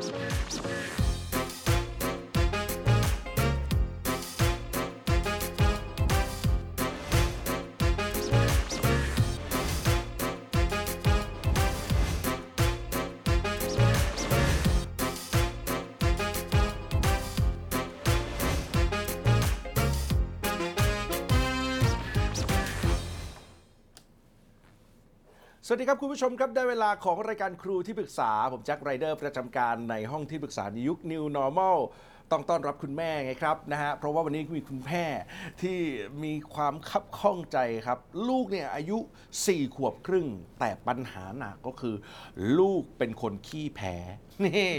Spare, spare. สวัสดีครับคุณผู้ชมครับ ได้เวลาของรายการครูที่ปรึกษา ผมแจ็คไรเดอร์ประจำการในห้องที่ปรึกษาในยุค New Normal ต้องต้อนรับคุณแม่ไงครับนะฮะเพราะว่าวันนี้มีคุณแม่ที่มีความคับข้องใจครับ ลูกเนี่ยอายุ 4 ขวบครึ่ง แต่ปัญหาหนักก็คือ ลูกเป็นคนขี้แพ้นี่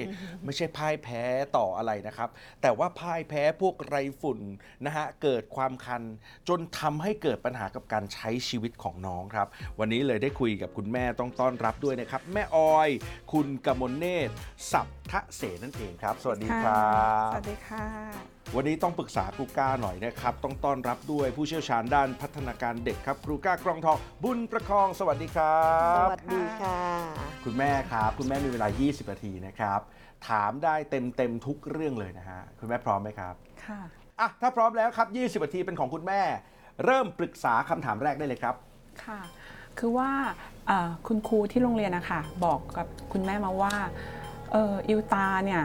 ไม่ใช่พ่ายแพ้ต่ออะไรนะครับ แต่ว่าพ่ายแพ้พวกไรฝุ่นนะฮะเกิดความคันจนทำให้เกิดปัญหากับการใช้ชีวิตของน้องครับ วันนี้เลยได้คุยกับคุณแม่ต้องต้อนรับด้วยนะครับ แม่ออย คุณกมลเนตรสัพทะเสนั่นเองครับ สวัสดีครับสดีค่ะ วันนี้ต้องปรึกษาครูก้าหน่อยนะครับ ต้องต้อนรับด้วยผู้เชี่ยวชาญด้านพัฒนาการเด็กครับ ครูก้ากรองทองบุญประคอง สวัสดีครัสบ วัสดีค่ะ คุณแม่ครับ คุณแม่มีเวลา 20 นาทีนะครับ ถามได้เต็มเต็มๆทุกเรื่องเลยนะฮะ คุณแม่พร้อมไหมครับ ค่ะ อะ ถ้าพร้อมแล้วครับ 20 นาทีเป็นของคุณแม่ เริ่มปรึกษาคำถามแรกได้เลยครับ ค่ะ คือว่าเอ่อคุณครูที่โรงเรียนนะคะบอกกับคุณแม่มาว่าเอออิวตาเนี่ย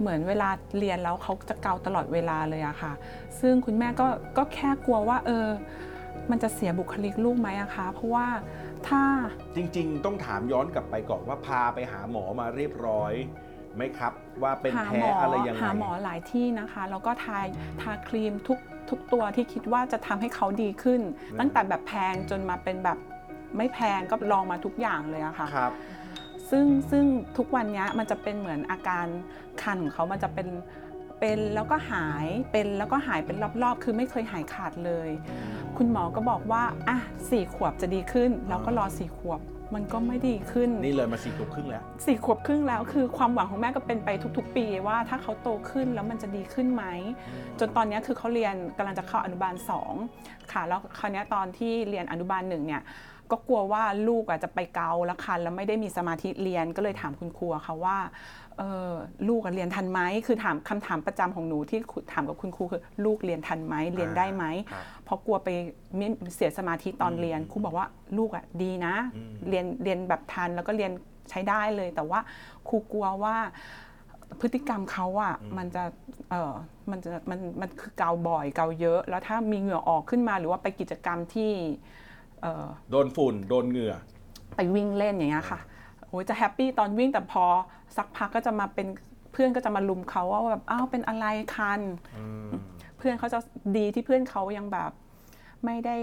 เหมือนเวลาเรียนแล้วเขาจะเกาตลอดเวลาเลยอะค่ะ ซึ่งคุณแม่ก็ก็แค่กลัวว่าเออมันจะเสียบุคลิกลูกไหมอะคะ เพราะว่าถ้าจริง ๆ ต้องถามย้อนกลับไปก่อนว่าพาไปหาหมอมาเรียบร้อยไหมครับ ว่าเป็นหาแพ้หมออะไรยังไงหาหมอหลายที่นะคะ แล้วก็ทาทาครีมทุกทุกตัวที่คิดว่าจะทำให้เขาดีขึ้นอืมตั้งแต่แบบแพงจนมาเป็นแบบไม่แพงก็ลองมาทุกอย่างเลยอะค่ะครับ ซึ่งซึ่งทุกวันเนี้ยมันจะเป็นเหมือนอาการคันของเขามันจะเป็นเป็นแล้วก็หายเป็นแล้วก็หายเป็นรอบๆ คือไม่เคยหายขาดเลย คุณหมอก็บอกว่าอะสี่ขวบจะดีขึ้นแล้วก็รอสี่ขวบมันก็ไม่ดีขึ้นนี่เลยมาสี่ขวบครึ่งแล้วสี่ขวบครึ่งแล้วคือความหวังของแม่ก็เป็นไปทุก ๆ ปีว่าถ้าเขาโตขึ้นแล้วมันจะดีขึ้นไหม จนตอนเนี้ยคือเขาเรียนกำลังจะเข้าอนุบาล2ค่ะแล้วคราวเนี้ยตอนที่เรียนอนุบาลหนึ่งเนี่ย ก็กลัวว่าลูกอะจะไปเกาแล้วคันแล้วไม่ได้มีสมาธิเรียนก็เลยถามคุณครูอะค่ะว่าเออลูกอะเรียนทันไหมคือถามคำถามประจำของหนูที่ถามกับคุณครูคือลูกเรียนทันไหมเรียนได้ไหมครับเพราะกลัวไปไม่เสียสมาธิตอนเรียนครูบอกว่าลูกอะดีนะอืมเรียนเรียนแบบทันแล้วก็เรียนใช้ได้เลย แต่ว่าครูกลัวว่าพฤติกรรมเขาอะมันจะเออมันจะมันมันคือเกาบ่อยเกาเยอะ แล้วถ้ามีเหงื่อออกขึ้นมาหรือว่าไปกิจกรรมที่เอ่อ โดนฝุ่น โดนเหงื่อ ไปวิ่งเล่นอย่างเงี้ยค่ะโอ้ยจะแฮปปี้ตอนวิ่งแต่พอสักพักก็จะมาเป็นเพื่อนก็จะมารุมเขาว่าแบบอ้าวเป็นอะไรคัน เพื่อนเขาจะดีที่เพื่อนเขายังแบบไม่ได้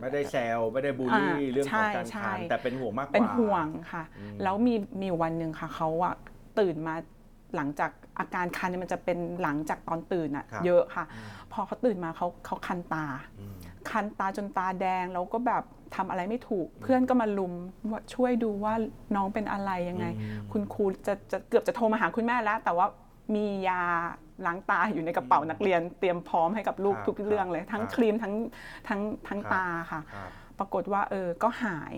ไม่ได้แซวไม่ได้บูลลี่อ่าเรื่องของการใช่คันใช่แต่เป็นห่วงมากกว่าเป็นห่วงค่ะอืมแล้วมีมีอยู่วันหนึ่งค่ะเขาอะตื่นมาหลังจากอาการคันเนี่ยมันจะเป็นหลังจากตอนตื่นอะครับเยอะค่ะ พอเขาตื่นมาเขาเขาคันตาอืม คันตาจนตาแดงแล้วก็แบบทำอะไรไม่ถูก เพื่อนก็มาลุมว่าช่วยดูว่าน้องเป็นอะไรยังไง คุณครูจะจะเกือบจะโทรมาหาคุณแม่แล้ว แต่ว่ามียาล้างตาอยู่ในกระเป๋านักเรียน เตรียมพร้อมให้กับลูกครับทุกเรื่องเลย ทั้งครับครีมทั้งทั้งทั้งครับตาค่ะครับปรากฏว่าเออก็หาย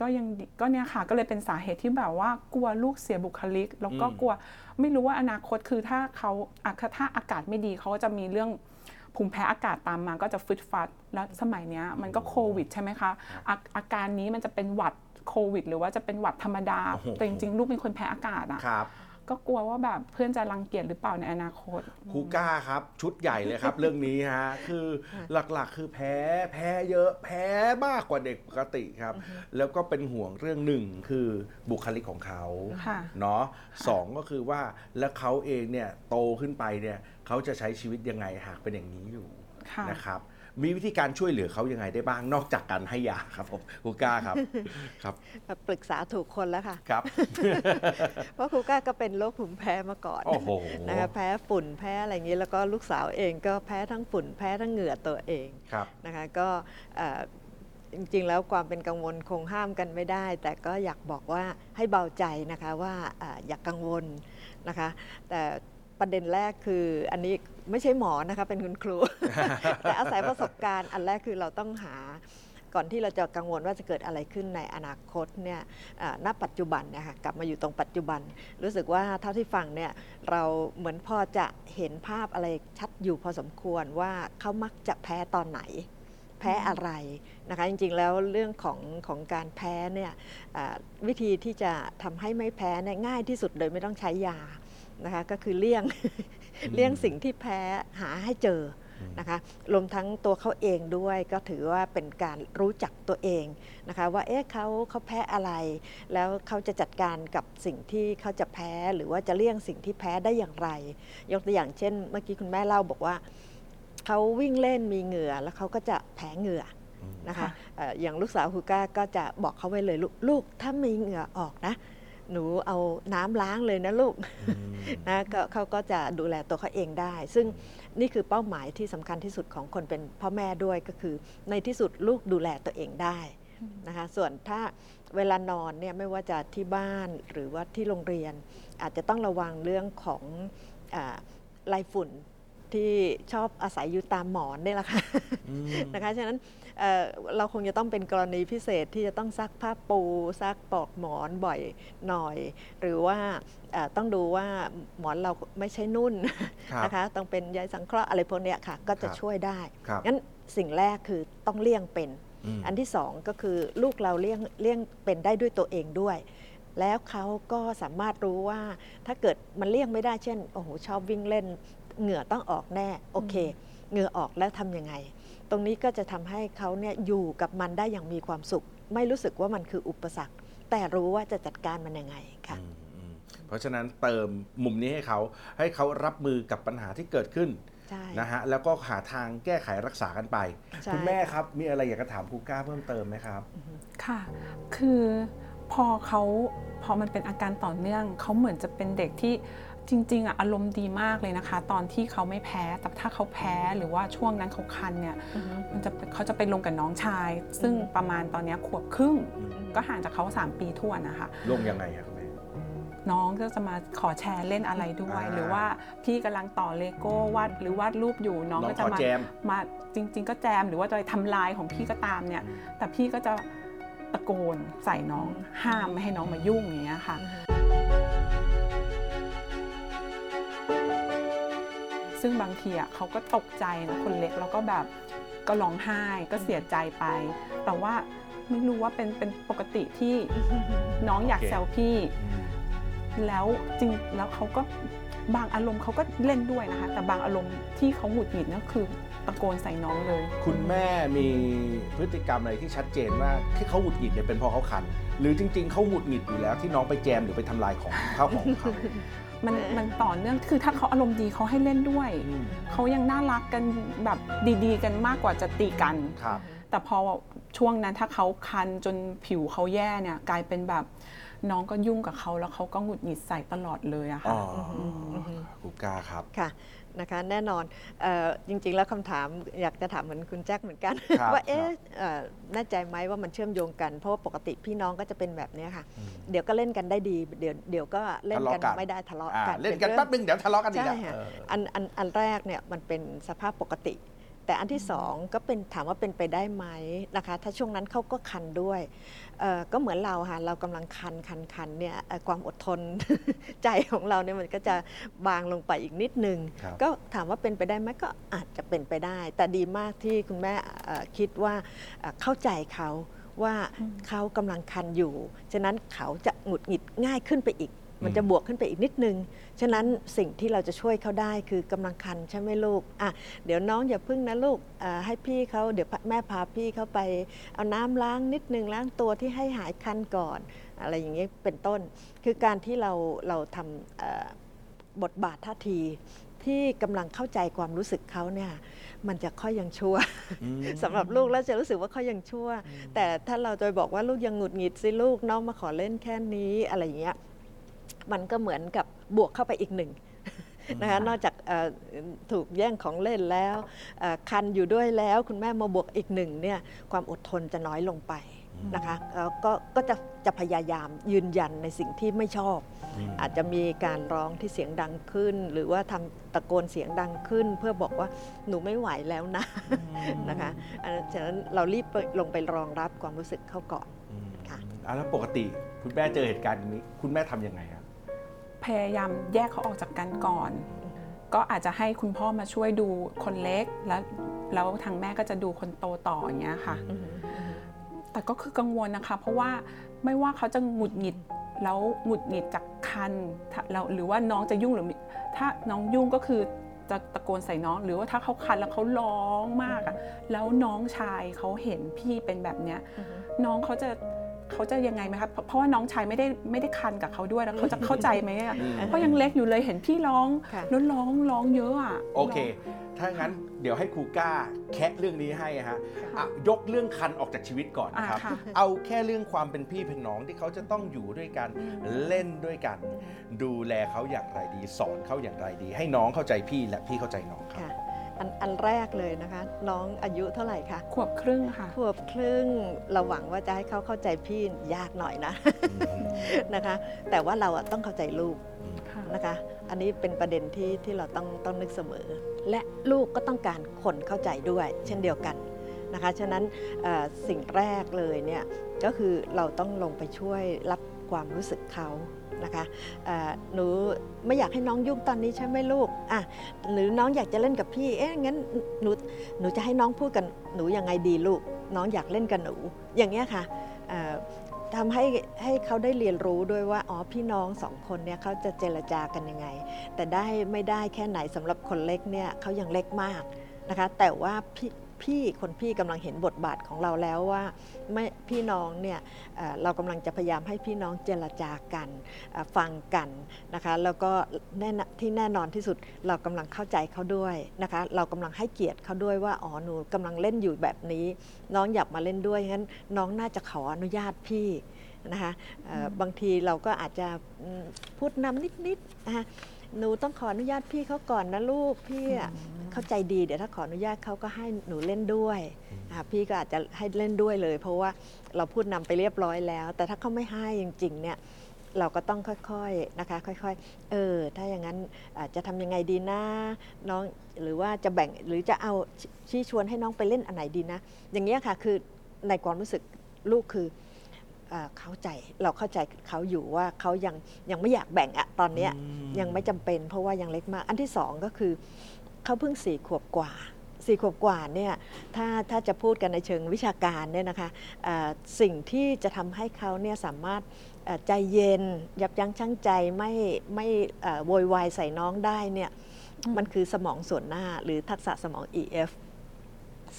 ก็ยังดีก็เนี่ยค่ะก็เลยเป็นสาเหตุที่แบบว่ากลัวลูกเสียบุคลิก แล้วก็อืมกลัวไม่รู้ว่าอนาคตคือถ้าเขาอะถ้าอากาศไม่ดีเขาก็จะมีเรื่อง ภูมิแพ้อากาศตามมาก็จะฟึดฟัด แล้วสมัยเนี้ยมันก็โควิดใช่ไหมคะอาอาการนี้มันจะเป็นหวัดโควิด หรือว่าจะเป็นหวัดธรรมดาโอ้โหแต่จริงๆ ลูกเป็นคนแพ้อากาศอะครับ ก็กลัวว่าแบบเพื่อนจะรังเกียจหรือเปล่าในอนาคตครูก้าครับ ชุดใหญ่เลยครับ เรื่องนี้ฮะคือหลักๆ คือแพ้แพ้เยอะแพ้มากกว่าเด็กปกติครับ แล้วก็เป็นห่วงเรื่องหนึ่งคือบุคลิกของเขาค่ะเนาะสองก็คือว่าแล้วเขาเองเนี่ยโตขึ้นไปเนี่ยเขาจะใช้ชีวิตยังไงหากเป็นอย่างนี้อยู่ค่ะนะครับ มีวิธีการช่วยเหลือเขายังไงได้บ้างนอกจากการให้ยาครับผมครูก้าครับครับ ปรึกษาถูกคนแล้วค่ะ ครับ เพราะครูก้าก็เป็นโรคภูมิแพ้มาก่อนโอ้โห นะคะแพ้ฝุ่นแพ้อะไรอย่างนี้แล้วก็ลูกสาวเองก็แพ้ทั้งฝุ่นแพ้ทั้งเหงื่อตัวเองครับ นะคะก็เอ่อจริงๆ แล้วความเป็นกังวลคงห้ามกันไม่ได้ แต่ก็อยากบอกว่าให้เบาใจนะคะว่าเอ่ออย่ากกังวลนะคะ แต่ ประเด็นแรกคืออันนี้ไม่ใช่หมอนะคะเป็นคุณครู แต่อาศัยประสบการณ์อันแรกคือเราต้องหาก่อนที่เราจะกังวลว่าจะเกิดอะไรขึ้นในอนาคตเนี่ยอ่าณปัจจุบันเนี่ยค่ะกลับมาอยู่ตรงปัจจุบัน รู้สึกว่าเท่าที่ฟังเนี่ยเราเหมือนพอจะเห็นภาพอะไรชัดอยู่พอสมควรว่าเขามักจะแพ้ตอนไหน แพ้อะไรนะคะจริงๆแล้วเรื่องของของการแพ้เนี่ยวิธีที่จะทำให้ไม่แพ้เนี่ยง่ายที่สุดโดยไม่ต้องใช้ยา นะคะก็คือเลี่ยงเลี่ยงสิ่งที่แพ้หาให้เจอนะคะรวมทั้งตัวเขาเองด้วยก็ถือว่าเป็นการรู้จักตัวเองนะคะว่าเอ๊ะเขาเขาแพ้อะไร แล้วเขาจะจัดการกับสิ่งที่เขาจะแพ้หรือว่าจะเลี่ยงสิ่งที่แพ้ได้อย่างไร ยกตัวอย่างเช่น เมื่อกี้คุณแม่เล่าบอกว่าเขาวิ่งเล่นมีเหงื่อแล้วเขาก็จะแพ้เหงื่อนะคะค่ะเอ่ออย่างลูกสาวฮูก้าก็จะบอกเขาไว้เลยลูกลูกถ้ามีเหงื่อออกนะ หนูเอาน้ำล้างเลยนะลูกนะก็เขาก็จะดูแลตัวเขาเองได้ ซึ่งนี่คือเป้าหมายที่สำคัญที่สุดของคนเป็นพ่อแม่ด้วยก็คือ ในที่สุดลูกดูแลตัวเองได้นะคะส่วนถ้าเวลานอนเนี่ยไม่ว่าจะที่บ้านหรือว่าที่โรงเรียน อาจจะต้องระวังเรื่องของอาลายฝุ่นที่ชอบอาศัยอยู่ตามหมอนเนี่ยแหละค่ะนะคะฉะนั้น เอ่อเราคงจะต้องเป็นกรณีพิเศษที่จะต้องซักผ้าปู ซักปลอกหมอนบ่อยหน่อย หรือว่าเอ่อต้องดูว่าหมอนเราไม่ใช่นุ่นครับนะคะต้องเป็นใยสังเคราะห์อะไรพวกเนี้ยค่ะก็จะครับช่วยได้ครับงั้นสิ่งแรกคือต้องเลี่ยงเป็นมอันที่สองก็คือลูกเราเลี่ยงเลี่ยงเป็นได้ด้วยตัวเองด้วยแล้วเขาก็สามารถรู้ว่าถ้าเกิดมันเลี่ยงไม่ได้เช่น โอ้โหชอบวิ่งเล่น เหงื่อต้องออกแน่ โอเค เหงื่อออกแล้วทำยังไง ตรงนี้ก็จะทำให้เขาเนี่ยอยู่กับมันได้อย่างมีความสุข ไม่รู้สึกว่ามันคืออุปสรรค แต่รู้ว่าจะจัดการมันยังไงค่ะอืมอืมเพราะฉะนั้นเติมมุมนี้ให้เขาให้เขารับมือกับปัญหาที่เกิดขึ้นใช่นะฮะแล้วก็หาทางแก้ไขรักษากันไปใช่คุณแม่ครับมีอะไรอยากจะถามครูก้าเพิ่มเติมไหมครับ ค่ะ คือพอเขาพอมันเป็นอาการต่อเนื่องเขาเหมือนจะเป็นเด็กที่ จริงๆอะอารมณ์ดีมากเลยนะคะ ตอนที่เขาไม่แพ้แต่ถ้าเขาแพ้หรือว่าช่วงนั้นเขาคันเนี่ยอือฮึมันจะเขาจะไปลงกับน้องชาย ซึ่งอืมประมาณตอนเนี้ยขวบครึ่งอืมก็ห่างจากเขา 3 ปีทั่วนนะคะลงยังไงอะคุณแม่น้องก็จะมาขอแชร์เล่นอะไรด้วยอ่าหรือว่าพี่กำลังต่อเลโก้วาดหรือวาดรูปอยู่น้องน้องก็จะขอมาแจมมาจริง ๆ ก็แจมหรือว่าจะไปทำลายของพี่ก็ตามเนี่ย แต่พี่ก็จะตะโกนใส่น้องห้ามไม่ให้น้องมายุ่งอย่างเงี้ยค่ะ ซึ่งบางทีอะเขาก็ตกใจนะคนเล็กแล้วก็แบบก็ร้องไห้ก็เสียใจไป แต่ว่าไม่รู้ว่าเป็นเป็นปกติที่น้องอยากโอเคแซวพี่อืมแล้วจริงแล้วเขาก็ บางอารมณ์เขาก็เล่นด้วยนะคะ แต่บางอารมณ์ที่เขาหงุดหงิดนั่นคือตะโกนใส่น้องเลย คุณแม่มีพฤติกรรมอะไรที่ชัดเจนว่าที่เขาหงุดหงิดเนี่ยเป็นเพราะเขาคัน หรือจริง ๆเขาหงุดหงิดอยู่แล้วที่น้องไปแจมหรือไปทำลายของข้าวของเขามันมันต่อเนื่องคือถ้าเขาอารมณ์ดีเขาให้เล่นด้วยอืมเขายังน่ารักกันแบบดีๆ กันมากกว่าจะตีกันครับแต่พอช่วงนั้นถ้าเขาคันจนผิวเขาแย่เนี่ยกลายเป็นแบบ น้องก็ยุ่งกับเขาแล้วเขาก็หงุดหงิดใส่ตลอดเลยอะอ๋ค่ะอครูก้าครับ ค่ะนะคะแน่นอนเออจริงๆ แล้วคำถามอยากจะถามเหมือนคุณแจ็คเหมือนกัน ครับว่าเอ๊ะครับเอ่อแน่ใจไหมว่ามันเชื่อมโยงกัน เพราะว่าปกติพี่น้องก็จะเป็นแบบเนี้ยค่ะ อืมเดี๋ยวก็เล่นกันได้ดี เดี๋ยวเดี๋ยวก็เล่นกันทะเลาะกัน ไม่ได้ทะเลาะอ่ากันเล่นกันป็แป๊บรื่อง นึงเดี๋ยวทะเลาะกันอีกใช่แล้วค่ะ เออ อันอันอันแรกเนี่ยมันเป็นสภาพปกติ แต่อันที่สองก็เป็นถามว่าเป็นไปได้ไหมนะคะ ถ้าช่วงนั้นเขาก็คันด้วยเอ่อก็เหมือนเราค่ะเรากำลังคันคันคันเนี่ยเอ่อความอดทนใจของเราเนี่ยมันก็จะบางลงไปอีกนิดนึงครับก็ถามว่าเป็นไปได้ไหมก็อาจจะเป็นไปได้ แต่ดีมากที่คุณแม่เอ่อคิดว่าเอ่อเข้าใจเขาว่าอืมเขากำลังคันอยู่ ฉะนั้นเขาจะหงุดหงิดง่ายขึ้นไปอีก มันจะอืมบวกขึ้นไปอีกนิดนึง ฉะนั้นสิ่งที่เราจะช่วยเขาได้คือกำลังคันใช่ไหมลูกอะเดี๋ยวน้องอย่าพึ่งนะลูกอ่าให้พี่เขาเดี๋ยวแม่พาพี่เขาไป เอาน้ำล้างนิดนึงล้างตัวที่ให้หายคันก่อน อะไรอย่างเงี้ยเป็นต้น คือการที่เราเราทำเอ่อบทบาทท่าทีที่กำลังเข้าใจความรู้สึกเขาเนี่ยมันจะค่อยยังชั่วอืมสำหรับลูกแล้วจะรู้สึกว่าเขายังชั่ว แต่ถ้าเราจะบอกว่าลูกยังหงุดหงิดสิลูกน้องมาขอเล่นแค่นี้อะไรอย่างเงี้ย มันก็เหมือนกับบวกเข้าไปอีกหนึ่งนะคะนอกจากเอ่อถูกแย่งของเล่นแล้วเอ่อคันอยู่ด้วยแล้ว คุณแม่มาบวกอีกหนึ่งเนี่ยความอดทนจะน้อยลงไปนะคะแล้วก็ก็จะจะพยายามยืนยันในสิ่งที่ไม่ชอบ อาจจะมีการร้องที่เสียงดังขึ้น หรือว่าทำตะโกนเสียงดังขึ้น เพื่อบอกว่าหนูไม่ไหวแล้วนะนะคะอันนั้นฉะนั้นเรารีบไปลงไปรองรับความรู้สึกเขาก่อนอืมค่ะอะแล้วปกติคุณแม่เจอเหตุการณ์นี้คุณแม่ทำยังไงครับ พยายามแยกเขาออกจากกันก่อน ก็อาจจะให้คุณพ่อมาช่วยดูคนเล็กแล้วแล้วทางแม่ก็จะดูคนโตต่ออย่างเงี้ยค่ะ แต่ก็คือกังวลนะคะ เพราะว่าไม่ว่าเขาจะหงุดหงิดแล้วหงุดหงิดจากคันถ้าแล้วหรือว่าน้องจะยุ่งหรือมิถ้าน้องยุ่งก็คือจะตะโกนใส่น้อง หรือว่าถ้าเขาคันแล้วเขาร้องมากอะแล้วน้องชายเขาเห็นพี่เป็นแบบเนี้ย น้องเขาจะ เขาจะยังไงไหมครับเพราะเพราะว่าน้องชายไม่ได้ไม่ได้คันกับเขาด้วยแล้วเขาจะเข้าใจไหมอะอืมเพราะยังเล็กอยู่เลยเห็นพี่ร้องค่ะ แล้วร้องร้องเยอะอะ โอเค ถ้างั้นเดี๋ยวให้ครูก้าแคะเรื่องนี้ให้ฮะอะยกเรื่องคันออกจากชีวิตก่อนนะครับ อ่าค่ะ เอาแค่เรื่องความเป็นพี่เป็นน้องที่เขาจะต้องอยู่ด้วยกันเล่นด้วยกัน ดูแลเขาอย่างไรดี สอนเขาอย่างไรดี ให้น้องเข้าใจพี่และพี่เข้าใจน้องครับ ค่ะ อันอันแรกเลยนะคะ น้องอายุเท่าไหร่คะขวบครึ่งค่ะ ขวบครึ่งเราหวังว่าจะให้เขาเข้าใจพี่ยากหน่อยนะ นะคะ แต่ว่าเราอะต้องเข้าใจลูกค่ะนะคะ อันนี้เป็นประเด็นที่ที่เราต้องต้องนึกเสมอ และลูกก็ต้องการคนเข้าใจด้วย เช่นเดียวกันนะคะ ฉะนั้นเอ่อสิ่งแรกเลยเนี่ยก็คือเราต้องลงไปช่วยรับความรู้สึกเขา นะคะหนูไม่อยากให้น้องยุ่งตอนนี้ใช่ไหมลูกอะหรือน้องอยากจะเล่นกับพี่ เอ๊ะงั้นหนูหนูจะให้น้องพูดกับหนูยังไงดีลูก น้องอยากเล่นกับหนู อย่างเงี้ยค่ะทำให้ให้เขาได้เรียนรู้ด้วยว่าอ๋อพี่น้องสองคนเนี่ยเขาจะเจรจากันยังไง แต่ได้ไม่ได้แค่ไหนสำหรับคนเล็กเนี่ยเขายังเล็กมากนะคะ แต่ว่าพี่ พี่คนพี่กำลังเห็นบทบาทของเราแล้วว่าไม่พี่น้องเนี่ยเรากำลังจะพยายามให้พี่น้องเจรจากันฟังกันนะคะแล้วก็แน่นที่แน่นอนที่สุดเรากำลังเข้าใจเขาด้วยนะคะเรากำลังให้เกียรติเขาด้วยว่าอ๋อหนูกำลังเล่นอยู่แบบนี้ น้องอยากมาเล่นด้วยงั้นน้องน่าจะขออนุญาตพี่นะคะบางทีเราก็อาจจะพูดนำนิดๆนะคะ หนูต้องขออนุญาตพี่เขาก่อนนะลูกพี่อะเข้าใจดีเดี๋ยวถ้าขออนุญาตเขาก็ให้หนูเล่นด้วยอะพี่ก็อาจจะให้เล่นด้วยเลย เพราะว่าเราพูดนำไปเรียบร้อยแล้ว แต่ถ้าเขาไม่ให้จริงๆเนี่ยเราก็ต้องค่อยๆนะคะ ค่อยๆ เออ ถ้าอย่างนั้นอาจจะทำยังไงดีนะน้องหรือว่าจะแบ่งหรือจะเอาชชี้ชวนให้น้องไปเล่นอันไหนดีนะ อย่างเงี้ยค่ะคือในความรู้สึกลูกคือ เอ่อเข้าใจเราเข้าใจเขาอยู่ว่าเขายังยังไม่อยากแบ่งอะตอนเนี้ยยังไม่จำเป็นเพราะว่ายังเล็กมาก อันที่สองก็คือเขาเพิ่งสี่ขวบกว่าสี่ขวบกว่าเนี่ยถ้าถ้าจะพูดกันในเชิงวิชาการเนี่ยนะคะเอ่อสิ่งที่จะทำให้เขาเนี่ยสามารถเอ่อใจเย็น ยับยั้งชั่งใจไม่ไม่เอ่อโวยวายใส่น้องได้เนี่ยอืมมันคือสมองส่วนหน้าหรือทักษะสมอง EF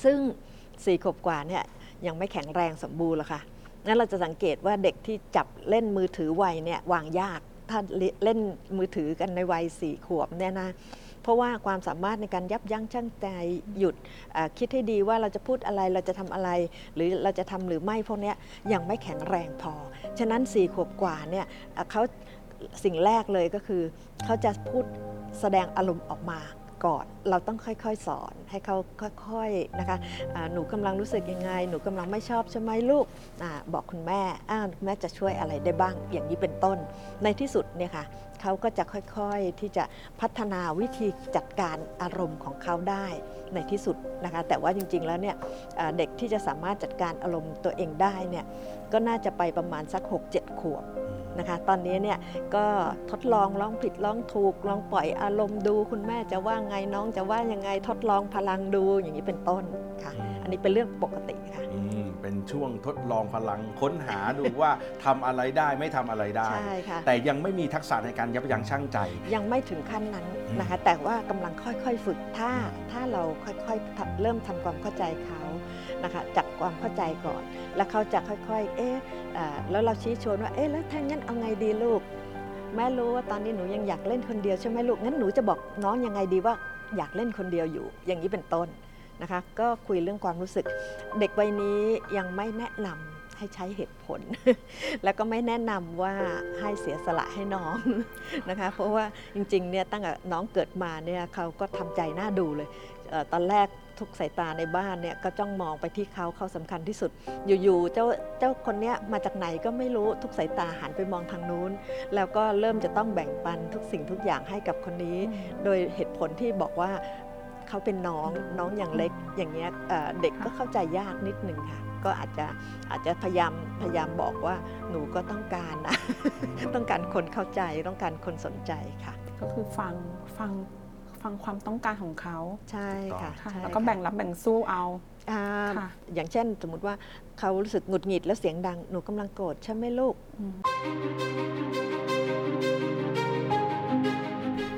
ซึ่งสี่ขวบกว่าเนี่ยยังไม่แข็งแรงสมบูรณ์หรอกค่ะ งั้นเราจะสังเกตว่าเด็กที่จับเล่นมือถือวัยเนี่ยวางยาก ถ้าเล่นมือถือกันในวัยสี่ขวบเนี่ยนะเพราะว่าความสามารถในการยับยั้งชั่งใจหยุดคิดให้ดีว่าเราจะพูดอะไรเราจะทำอะไร หรือเราจะทำหรือไม่พวกนี้ยังไม่แข็งแรงพอ ฉะนั้นสี่ขวบกว่าเนี่ยเขาสิ่งแรกเลยก็คือ เขาจะพูดแสดงอารมณ์ออกมา ก่อน เราต้องค่อยๆสอน ให้เขาค่อยๆนะคะอ่าหนูกำลังรู้สึกยังไง หนูกำลังไม่ชอบใช่ไหมลูกอบอกคุณแม่อ่าคุณแม่จะช่วยอะไรได้บ้าง อย่างนี้เป็นต้น ในที่สุดเนี่ยค่ะเขาก็จะค่อยๆที่จะพัฒนาวิธีจัดการอารมณ์ของเขาได้ในที่สุดนะคะ แต่ว่าจริงๆแล้วเนี่ยเด็กที่จะสามารถจัดการอารมณ์ตัวเองได้เนี่ยก็น่าจะไปประมาณสัก 6-7 ขวบ นะคะ ตอนนี้เนี่ยก็ทดลองร้องผิดร้องถูกลองปล่อยอารมณ์ดู คุณแม่จะว่าไงน้องจะว่ายังไงทดลองพลังดูอย่างนี้เป็นต้นค่ะอืมอันนี้เป็นเรื่องปกติค่ะอืมเป็นช่วงทดลองพลังค้นหาดูว่าทำอะไรได้ไม่ทำอะไรได้ใช่ค่ะแต่ยังไม่มีทักษะในการยับยั้งชั่งใจ ยังไม่ถึงขั้นนั้นอืมนะคะ แต่ว่ากำลังค่อยๆฝึกถ้าถ้าเราค่อยๆทำเริ่มทำความเข้าใจเขา นะคะจากความเข้าใจก่อน แล้วเขาจะค่อยๆ เอ๊ะแล้วเราชี้ชวนว่าเอ๊ะแล้วถ้างั้นเอาไงดีลูก แม่รู้ว่าตอนนี้หนูยังอยากเล่นคนเดียวใช่ไหมลูกงั้นหนูจะบอกน้องยังไงดีว่าอยากเล่นคนเดียวอยู่ อย่างนี้เป็นต้นนะคะก็คุยเรื่องความรู้สึก เด็กวัยนี้ยังไม่แนะนำให้ใช้เหตุผล แล้วก็ไม่แนะนำว่าให้เสียสละให้น้องนะคะ เพราะว่าจริงๆเนี่ยตั้งแต่น้องเกิดมาเนี่ยเขาก็ทำใจน่าดูเลยเออตอนแรก ทุกสายตาในบ้านเนี่ยก็จ้องมองไปที่เขาเขาสำคัญที่สุด อยู่ๆเจ้าเจ้าคนเนี้ยมาจากไหนก็ไม่รู้ทุกสายตาหันไปมองทางนู้น แล้วก็เริ่มจะต้องแบ่งปันทุกสิ่งทุกอย่างให้กับคนนี้ โดยเหตุผลที่บอกว่าเขาเป็นน้องน้องอย่างเล็กอย่างเงี้ยเอ่อเด็กก็เข้าใจยากนิดหนึ่งค่ะก็อาจจะอาจจะพยายามพยายามบอกว่าหนูก็ต้องการนะต้องการคนเข้าใจต้องการคนสนใจค่ะ ก็คือฟังฟัง ฟังความต้องการของเขาใช่ค่ะค่ะ ใช่แล้วก็แบ่งรับแบ่งสู้เอา อ่าค่ะ อย่างเช่น สมมติว่าเขารู้สึกหงุดหงิดแล้วเสียงดังหนูกำลังโกรธใช่ไหมลูก อืม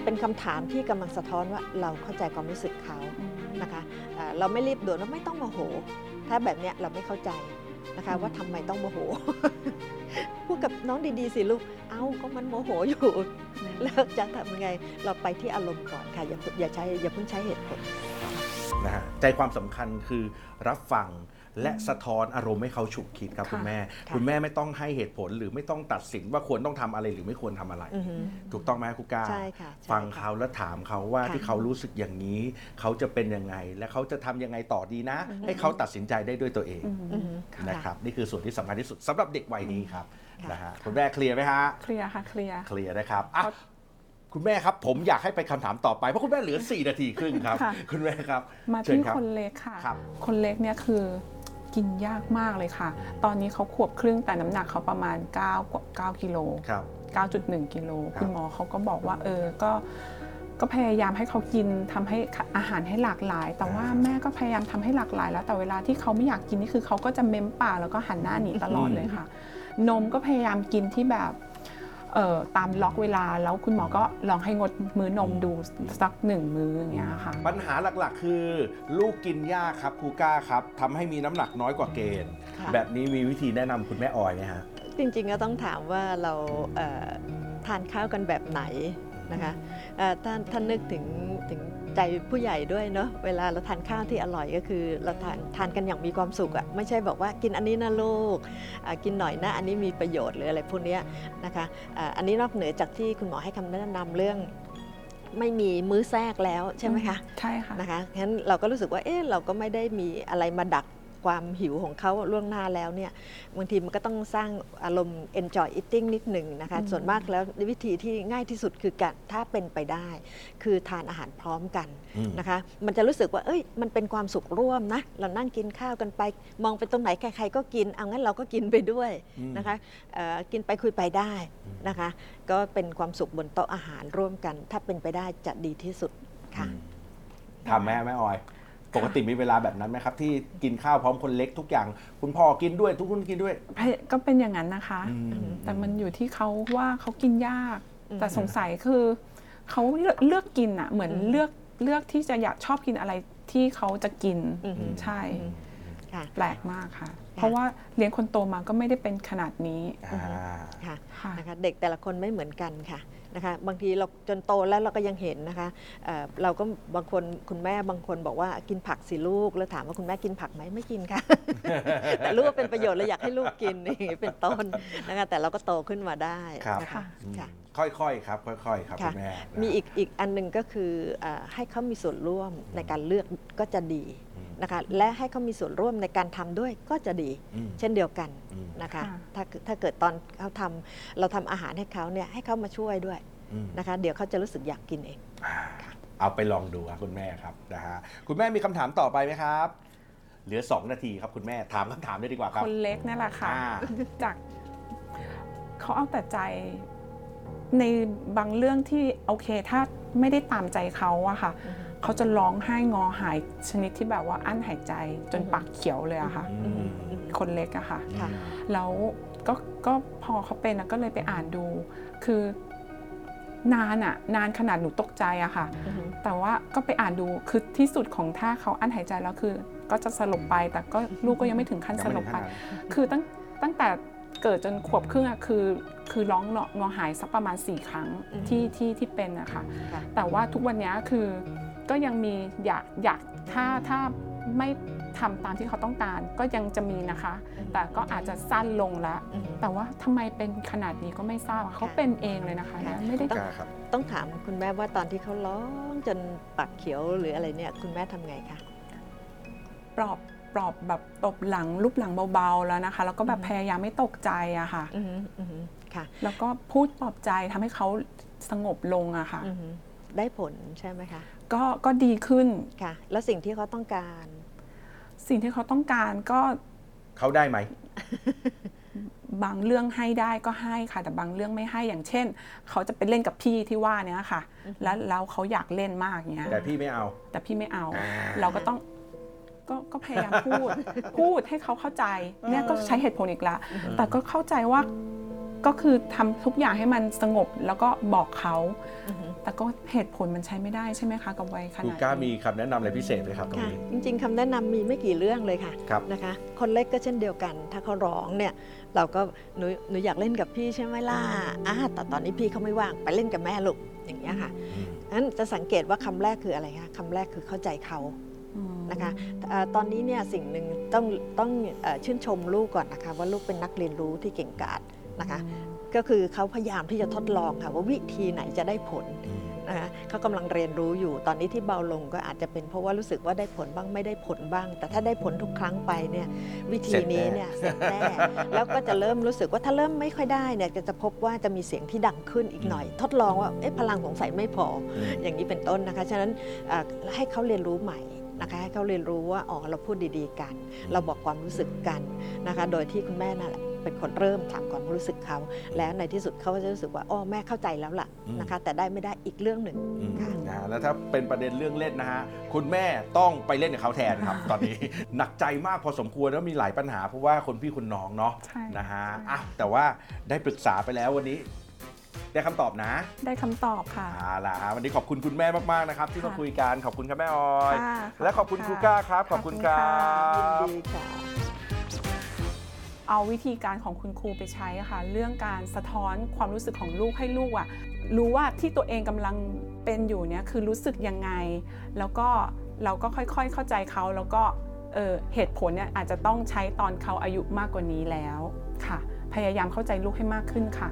เป็นคำถามที่กำลังสะท้อนว่าเราเข้าใจความรู้สึกเขาอืมนะคะอ่าเราไม่รีบด่วนว่าไม่ต้องโมโห ถ้าแบบเนี้ยเราไม่เข้าใจนะคะ ว่าทำไมต้องโมโห พูดกับน้องดีๆสิลูก เอ้าก็มันโมโหอยู่ แล้วจะทำยังไง เราไปที่อารมณ์ก่อนค่ะ อย่าอย่าใช้อย่าเพิ่งใช้เหตุผล นะฮะใจความสำคัญคือรับฟัง และสะท้อนอารมณ์ให้เขาฉุกคิดครับค่ะคุณแม่ค่ะคุณแม่ไม่ต้องให้เหตุผลหรือไม่ต้องตัดสินว่าควรต้องทำอะไรหรือไม่ควรทำอะไรอือฮึถูกต้องไหมครูก้าใช่ค่ะใช่ฟังค่ะเขาแล้วถามเขาว่าค่ะที่เขารู้สึกอย่างนี้ เขาจะเป็นยังไง และเขาจะทำยังไงต่อดีนะอือฮึให้เขาตัดสินใจได้ด้วยตัวเองอืมอือฮึนะครับนี่คือส่วนที่สำคัญที่สุดสำหรับเด็กวัยนี้ครับค่ะนะฮะคุณแม่เคลียร์ไหมฮะเคลียร์ค่ะเคลียร์เคลียร์นะครับอะครับคุณแม่ครับ ผมอยากให้ไปคำถามต่อไป เพราะคุณแม่เหลือ 4 นาทีครึ่งครับค่ะคุณแม่ครับ มาเชิญที่ครับคนเล็กค่ะครับคนเล็กเนี่ยคือ กินยากมากเลยค่ะ ตอนนี้เขาขวบครึ่งแต่น้ำหนักเขาประมาณ9กว่า9กิโลครับ9.1กิโลครับคุณหมอเขาก็บอกว่า เออก็ก็พยายามให้เขากินทำให้อาหารให้หลากหลาย แต่ว่าแม่ก็พยายามทำให้หลากหลาย แล้วแต่เวลาที่เขาไม่อยากกินนี่คือเขาก็จะเม้มปากแล้วก็หันหน้าหนีตลอดเลยค่ะ นมก็พยายามกินที่แบบเอ่อ ตามล็อกเวลาแล้วคุณหมอก็ลองให้งดมื้อนมดูสักหนึ่งมื้ออย่างเงี้ยค่ะ ปัญหาหลักๆ คือ ลูกกินยากครับครูก้าครับทำให้มีน้ำหนักน้อยกว่าเกณฑ์ ค่ะ แบบนี้มีวิธีแนะนำคุณแม่ออยไหมฮะ จริงๆก็ต้องถามว่าเราเอ่อทานข้าวกันแบบไหนนะคะเอ่อท่านท่านนึกถึงถึง ใจผู้ใหญ่ด้วยเนาะเวลาเราทานข้าวที่อร่อยก็คือ เราทานทานกันอย่างมีความสุขอะไม่ใช่บอกว่ากินอันนี้นะลูกอะกินหน่อยนะอันนี้มีประโยชน์หรืออะไรพวกเนี้ยนะคะอะอันนี้นอกเหนือจากที่คุณหมอให้คำแนะนำเรื่องไม่มีมื้อแทรกแล้วใช่ไหมคะ ใช่ค่ะนะคะงั้นเราก็รู้สึกว่าเอ๊ะเราก็ไม่ได้มีอะไรมาดัก ความหิวของเขาล่วงหน้าแล้วเนี่ยบางทีมันก็ต้องสร้างอารมณ์ enjoy eating นิดหนึ่งนะคะอืมส่วนมากแล้ววิธีที่ง่ายที่สุดคือการถ้าเป็นไปได้ คือทานอาหารพร้อมกันอืมนะคะมันจะรู้สึกว่าเอ้ยมันเป็นความสุขร่วมนะเรานั่งกินข้าวกันไป มองไปตรงไหนใครๆก็กินเอางั้นเราก็กินไปด้วยอืมนะคะเอ่อกินไปคุยไปได้นะคะ ก็เป็นความสุขบนโต๊ะอาหารร่วมกัน ถ้าเป็นไปได้จะดีที่สุดค่ะทำไหมแม่ออย ปกติมีเวลาแบบนั้นไหมครับ ที่กินข้าวพร้อมคนเล็กทุกอย่าง คุณพ่อกินด้วย ทุกคนกินด้วย ก็เป็นอย่างนั้นนะคะ อืม แต่มันอยู่ที่เขาว่าเขากินยาก อืมแต่สงสัยคือเขาเลือกเลือกกินอะเหมือนอืม เลือกเลือกที่จะอยากชอบกินอะไรที่เขาจะกิน อืม ใช่ อืม ค่ะ แปลกมากค่ะ เพราะว่าเลี้ยงคนโตมาก็ไม่ได้เป็นขนาดนี้อ่าค่ะค่ะนะคะเด็กแต่ละคนไม่เหมือนกันค่ะนะคะบางทีเราจนโตแล้วเราก็ยังเห็นนะคะเอ่อเราก็บางคนคุณแม่บางคนบอกว่ากินผักสิลูก แล้วถามว่าคุณแม่กินผักไหมไม่กินค่ะ แต่รู้ว่าเป็นประโยชน์เลยอยากให้ลูกกินอย่างนี้เป็นต้นนะคะแต่เราก็โตขึ้นมาได้ครับนะคะค่ะค่ะค่อยๆครับค่อยๆครับค่ะคุณแม่นะมีอีกอีกอันหนึ่งก็คือเอ่อให้เขามีส่วนร่วมในการเลือกก็จะดีอืม นะคะและให้เขามีส่วนร่วมในการทำด้วยก็จะดีอืมเช่นเดียวกันอืมนะคะค่ะถ้าถ้าเกิดตอนเขาทำเราทำอาหารให้เขาเนี่ยให้เขามาช่วยด้วยอืมนะคะเดี๋ยวเขาจะรู้สึกอยากกินเองอ่าเอาไปลองดูครับคุณแม่ครับนะฮะคุณแม่มีคำถามต่อไปไหมครับ เหลือ 2 นาทีครับคุณแม่ถามคำถามได้ดีกว่าครับ คนเล็กนี่แหละค่ะอ่าจากเขาเอาแต่ใจในบางเรื่องที่โอเคถ้าไม่ได้ตามใจเขาอะค่ะ เขาจะร้องไห้งอหายชนิดที่แบบว่าอั้นหายใจจนอืมปากเขียวเลยอะค่ะอืมคนเล็กอะค่ะ ค่ะ แล้วก็ก็พอเขาเป็นอะก็เลยไปอ่านดู คือนานอะนานขนาดหนูตกใจอะค่ะ อือฮึแต่ว่าก็ไปอ่านดูคือที่สุดของถ้าเขาอั้นหายใจแล้วคือ ก็จะสลบไปแต่ก็ลูกก็ยังไม่ถึงขั้นสลบไปยังไม่ถึงขั้นนั้นคือตั้งตั้งแต่เกิดจนขวบครึ่งอะคือ คือร้องงอหายสักประมาณ 4 ครั้งอืมที่ที่ที่เป็นอะค่ะ ค่ะ แต่ว่าทุกวันนี้คือ ก็ยังมีอยากอยากถ้าถ้าไม่ทำตามที่เขาต้องการก็ยังจะมีนะคะ แต่ก็อาจจะสั้นลงแล้วอือฮึแต่ว่าทำไมเป็นขนาดนี้ก็ไม่ทราบอะเขาเป็นเองเลยนะคะค่ะไม่ได้กล้าครับต้องถามคุณแม่ว่าตอนที่เขาร้องจนปากเขียวหรืออะไรเนี่ยคุณแม่ทำไงคะปลอบปลอบแบบตบหลังลูบหลังเบาๆแล้วนะคะ แล้วก็แบบพยายามไม่ตกใจอะค่ะอือฮึอือฮึค่ะ แล้วก็พูดปลอบใจทำให้เขาสงบลงอะค่ะอือฮึได้ผลใช่ไหมคะ ก็ก็ดีขึ้น ค่ะ แล้วสิ่งที่เขาต้องการ สิ่งที่เขาต้องการก็เขาได้ไหม บางเรื่องให้ได้ก็ให้ค่ะ แต่บางเรื่องไม่ให้อย่างเช่น เขาจะไปเล่นกับพี่ที่ว่าเนี้ยค่ะ แล้วแล้วเขาอยากเล่นมากเนี้ยแต่พี่ไม่เอา แต่พี่ไม่เอาอ่าเราก็ต้องก็ก็พยายามพูด พูดให้เขาเข้าใจเนี่ยก็ใช้เหตุผลอีกละแต่ก็เข้าใจว่า ก็คือทำทุกอย่างให้มันสงบแล้วก็บอกเขาอือฮึแต่ก็เหตุผลมันใช้ไม่ได้ใช่ไหมคะกับวัยขครูนาดก้ามีนี้คำแนะนำอะไรพิเศษไหมครับตรงค่ะนี้จริง ๆคำแนะนำมีไม่กี่เรื่องเลยค่ะครับนะคะ คนเล็กก็เช่นเดียวกัน ถ้าเขาร้องเนี่ยเราก็หนูหนูอยากเล่นกับพี่ใช่ไหมล่ะอ่าแต่ตอนนี้พี่เขาไม่ว่างไปเล่นกับแม่ลูกอย่างเงี้ยค่ะนั้นจะสังเกตว่าคำแรกคืออะไรคะคำแรกคือเข้าใจเขาอืมนะคะเอ่อตอนนี้เนี่ยสิ่งหนึ่งต้องต้องเอ่อชื่นชมลูกก่อนนะคะว่าลูกเป็นนักเรียนรู้ที่เก่งกาจ นะคะ ก็คือเขาพยายามที่จะทดลองค่ะว่าวิธีไหนจะได้ผลนะคะเขากำลังเรียนรู้อยู่ตอนนี้ที่เบาลงก็อาจจะเป็นเพราะว่ารู้สึกว่าได้ผลบ้างไม่ได้ผลบ้าง แต่ถ้าได้ผลทุกครั้งไปเนี่ยวิธีนี้เนี่ยเสร็จแน่แล้วก็จะเริ่มรู้สึกว่าถ้าเริ่มไม่ค่อยได้เนี่ยก็จะพบว่าจะมีเสียงที่ดังขึ้นอีกหน่อย ทดลองว่าเอ๊ะพลังสงสัยไม่พออืมอย่างนี้เป็นต้นนะคะ ฉะนั้นเอ่อให้เขาเรียนรู้ใหม่นะคะให้เขาเรียนรู้ว่าอ๋อเราพูดดีๆกัน เราบอกความรู้สึกกันนะคะ โดยที่คุณแม่นั่นแหละ เป็นคนเริ่มถามความรู้สึกเขา แล้วในที่สุดเขาก็จะรู้สึกว่าอ๋อแม่เข้าใจแล้วล่ะอืมนะคะ แต่ได้ไม่ได้อีกเรื่องหนึ่งอืมค่ะนะฮะแล้วถ้าเป็นประเด็นเรื่องเล่นนะฮะคุณแม่ต้องไปเล่นกับเขาแทนครับ ตอนนี้หนักใจมากพอสมควรแล้วมีหลายปัญหาเพราะว่าคนพี่คนน้องเนาะใช่นะฮะใช่อะแต่ว่าได้ปรึกษาไปแล้ววันนี้ได้คำตอบนะ ได้คำตอบค่ะเอาล่ะฮะวันนี้ขอบคุณคุณแม่มากๆนะครับ ที่มาค่ะคุยกันขอบคุณครับแม่ออยค่ะและขอบคุณครูะก้าครับ ขอบคุณครัยินบดีค่ะ เอาวิธีการของคุณครูไปใช้ค่ะเรื่องการสะท้อนความรู้สึกของลูกให้ลูกอะรู้ว่าที่ตัวเองกำลังเป็นอยู่เนี่ยคือรู้สึกยังไง แล้วก็เราก็ค่อยๆเข้าใจเขาแล้วก็เออเหตุผลเนี่ยอาจจะต้องใช้ตอนเขาอายุมากกว่านี้แล้วค่ะ พยายามเข้าใจลูกให้มากขึ้นค่ะ